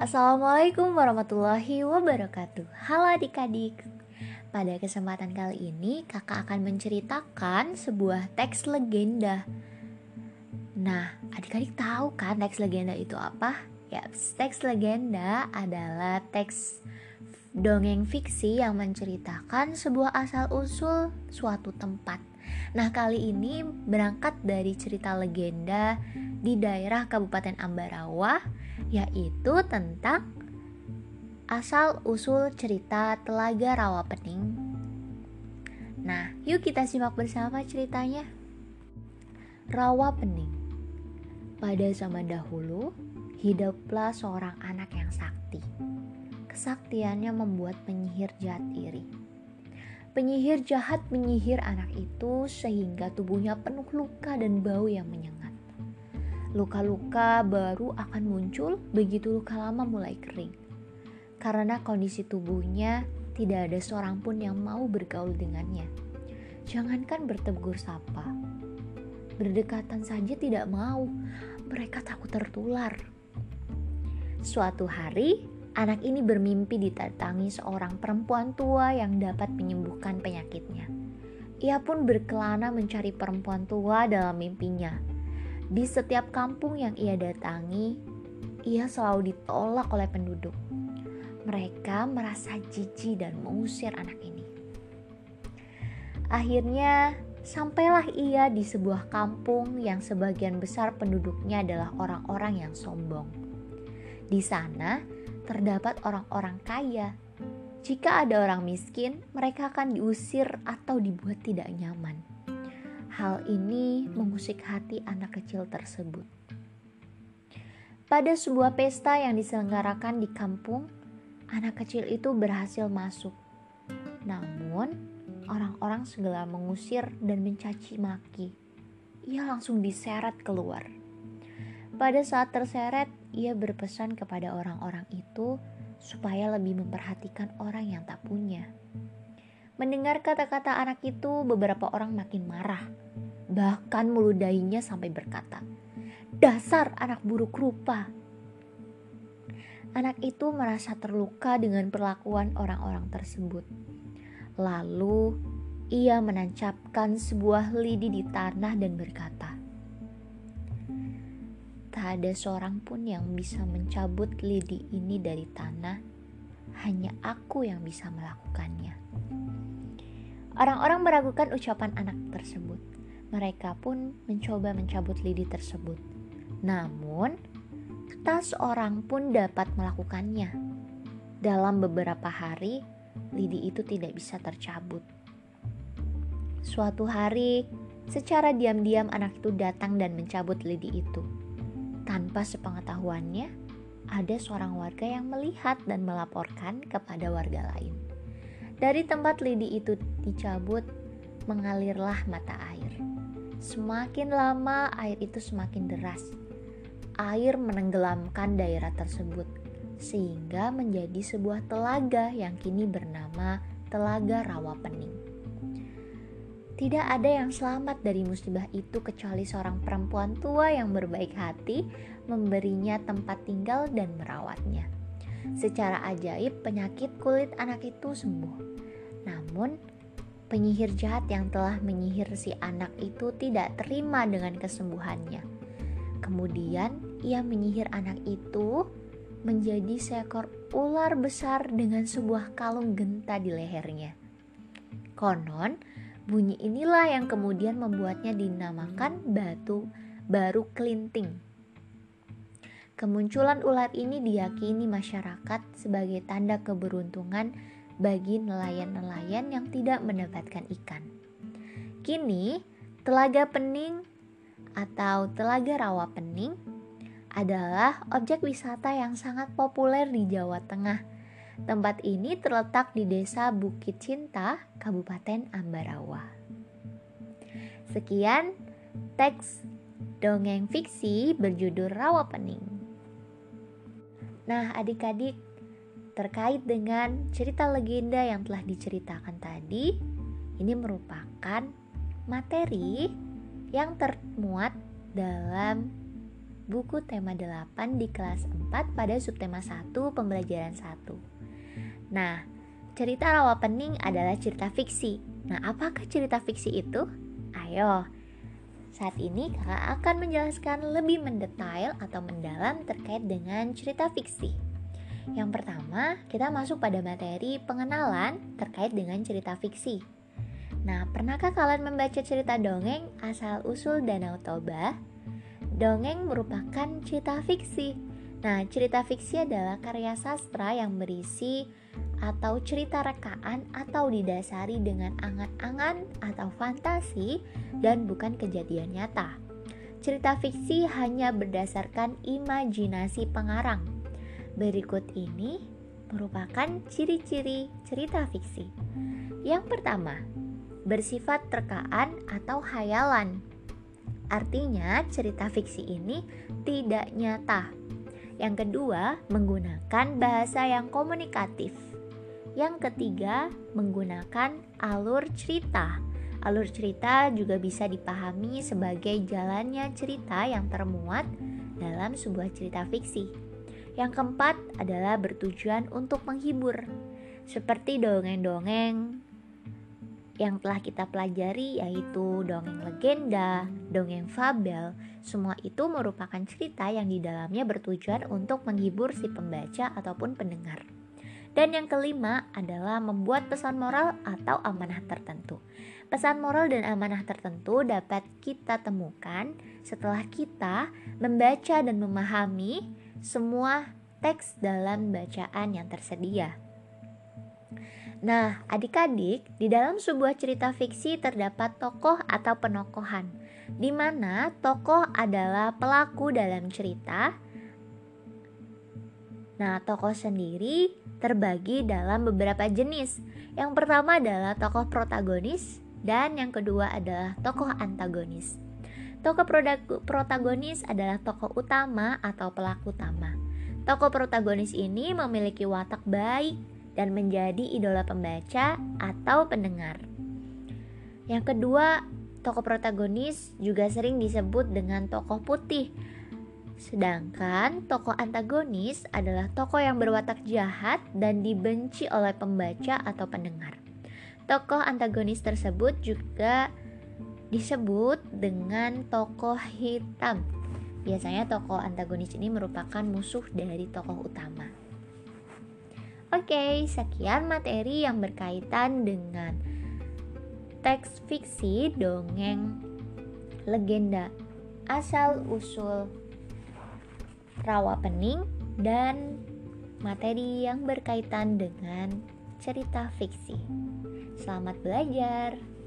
Assalamualaikum warahmatullahi wabarakatuh. Halo adik-adik. Pada kesempatan kali ini kakak akan menceritakan sebuah teks legenda. Nah adik-adik tahu kan teks legenda itu apa? Ya, teks legenda adalah teks dongeng fiksi yang menceritakan sebuah asal-usul suatu tempat Nah kali ini berangkat dari cerita legenda di daerah Kabupaten Ambarawa yaitu tentang asal usul cerita Telaga Rawa Pening. Nah, yuk kita simak bersama ceritanya. Rawa Pening. Pada zaman dahulu, hiduplah seorang anak yang sakti. Kesaktiannya membuat penyihir jahat iri. Penyihir jahat menyihir anak itu sehingga tubuhnya penuh luka dan bau yang menyengat. Luka-luka baru akan muncul begitu luka lama mulai kering. Karena kondisi tubuhnya tidak ada seorang pun yang mau bergaul dengannya. Jangankan bertegur sapa. Berdekatan saja tidak mau. Mereka takut tertular. Suatu hari, anak ini bermimpi didatangi seorang perempuan tua yang dapat menyembuhkan penyakitnya. Ia pun berkelana mencari perempuan tua dalam mimpinya di setiap kampung yang ia datangi, ia selalu ditolak oleh penduduk. Mereka merasa jijik dan mengusir anak ini. Akhirnya, sampailah ia di sebuah kampung yang sebagian besar penduduknya adalah orang-orang yang sombong. Di sana terdapat orang-orang kaya. Jika ada orang miskin, mereka akan diusir atau dibuat tidak nyaman. Hal ini mengusik hati anak kecil tersebut. Pada sebuah pesta yang diselenggarakan di kampung, anak kecil itu berhasil masuk. Namun, orang-orang segera mengusir dan mencaci maki. Ia langsung diseret keluar. Pada saat terseret, ia berpesan kepada orang-orang itu supaya lebih memperhatikan orang yang tak punya. Mendengar kata-kata anak itu, beberapa orang makin marah. Bahkan meludahinya sampai berkata, "Dasar anak buruk rupa!" Anak itu merasa terluka dengan perlakuan orang-orang tersebut. Lalu ia menancapkan sebuah lidi di tanah dan berkata, "Tak ada seorang pun yang bisa mencabut lidi ini dari tanah, hanya aku yang bisa melakukannya." Orang-orang meragukan ucapan anak tersebut. Mereka pun mencoba mencabut lidi tersebut. Namun, tak seorang pun dapat melakukannya. Dalam beberapa hari, lidi itu tidak bisa tercabut. Suatu hari, secara diam-diam anak itu datang dan mencabut lidi itu. Tanpa sepengetahuannya, ada seorang warga yang melihat dan melaporkan kepada warga lain. Dari tempat lidi itu dicabut, mengalirlah mata air. Semakin lama air itu semakin deras. Air menenggelamkan daerah tersebut sehingga menjadi sebuah telaga yang kini bernama Telaga Rawa Pening. Tidak ada yang selamat dari musibah itu kecuali seorang perempuan tua yang berbaik hati memberinya tempat tinggal dan merawatnya. Secara ajaib, penyakit kulit anak itu sembuh. Namun, penyihir jahat yang telah menyihir si anak itu tidak terima dengan kesembuhannya. Kemudian, ia menyihir anak itu menjadi seekor ular besar dengan sebuah kalung genta di lehernya. Konon, bunyi inilah yang kemudian membuatnya dinamakan batu baru kelinting Kemunculan ular ini diyakini masyarakat sebagai tanda keberuntungan bagi nelayan-nelayan yang tidak mendapatkan ikan. Kini, Telaga Pening atau Telaga Rawa Pening adalah objek wisata yang sangat populer di Jawa Tengah. Tempat ini terletak di Desa Bukit Cinta, Kabupaten Ambarawa. Sekian teks dongeng fiksi berjudul Rawa Pening. Nah, adik-adik, terkait dengan cerita legenda yang telah diceritakan tadi, ini merupakan materi yang termuat dalam buku tema 8 di kelas 4 pada subtema 1 pembelajaran 1. Nah, cerita rawa pening adalah cerita fiksi. Nah, apakah cerita fiksi itu? Ayo, saat ini kakak akan menjelaskan lebih mendetail atau mendalam terkait dengan cerita fiksi. Yang pertama, kita masuk pada materi pengenalan terkait dengan cerita fiksi. Nah, pernahkah kalian membaca cerita dongeng asal-usul Danau Toba? Dongeng merupakan cerita fiksi. Nah, cerita fiksi adalah karya sastra yang berisi atau cerita rekaan atau didasari dengan angan-angan atau fantasi dan bukan kejadian nyata. Cerita fiksi hanya berdasarkan imajinasi pengarang. Berikut ini merupakan ciri-ciri cerita fiksi. Yang pertama, bersifat rekaan atau hayalan. Artinya, cerita fiksi ini tidak nyata. Yang kedua, menggunakan bahasa yang komunikatif yang ketiga, menggunakan alur cerita. Alur cerita juga bisa dipahami sebagai jalannya cerita yang termuat dalam sebuah cerita fiksi. Yang keempat adalah bertujuan untuk menghibur, seperti dongeng-dongeng yang telah kita pelajari, yaitu dongeng legenda, dongeng fabel. Semua itu merupakan cerita yang di dalamnya bertujuan untuk menghibur si pembaca ataupun pendengar. Dan yang kelima adalah membuat pesan moral atau amanah tertentu. Pesan moral dan amanah tertentu dapat kita temukan setelah kita membaca dan memahami semua teks dalam bacaan yang tersedia. Nah, adik-adik, di dalam sebuah cerita fiksi terdapat tokoh atau penokohan, di mana tokoh adalah pelaku dalam cerita. Nah, tokoh sendiri terbagi dalam beberapa jenis. Yang pertama adalah tokoh protagonis dan yang kedua adalah tokoh antagonis. Tokoh protagonis adalah tokoh utama atau pelaku utama. Tokoh protagonis ini memiliki watak baik dan menjadi idola pembaca atau pendengar. Yang kedua, tokoh protagonis juga sering disebut dengan tokoh putih Sedangkan tokoh antagonis adalah tokoh yang berwatak jahat dan dibenci oleh pembaca atau pendengar. Tokoh antagonis tersebut juga disebut dengan tokoh hitam. Biasanya tokoh antagonis ini merupakan musuh dari tokoh utama. Oke, sekian materi yang berkaitan dengan teks fiksi dongeng legenda asal usul rawa pening, dan materi yang berkaitan dengan cerita fiksi. Selamat belajar!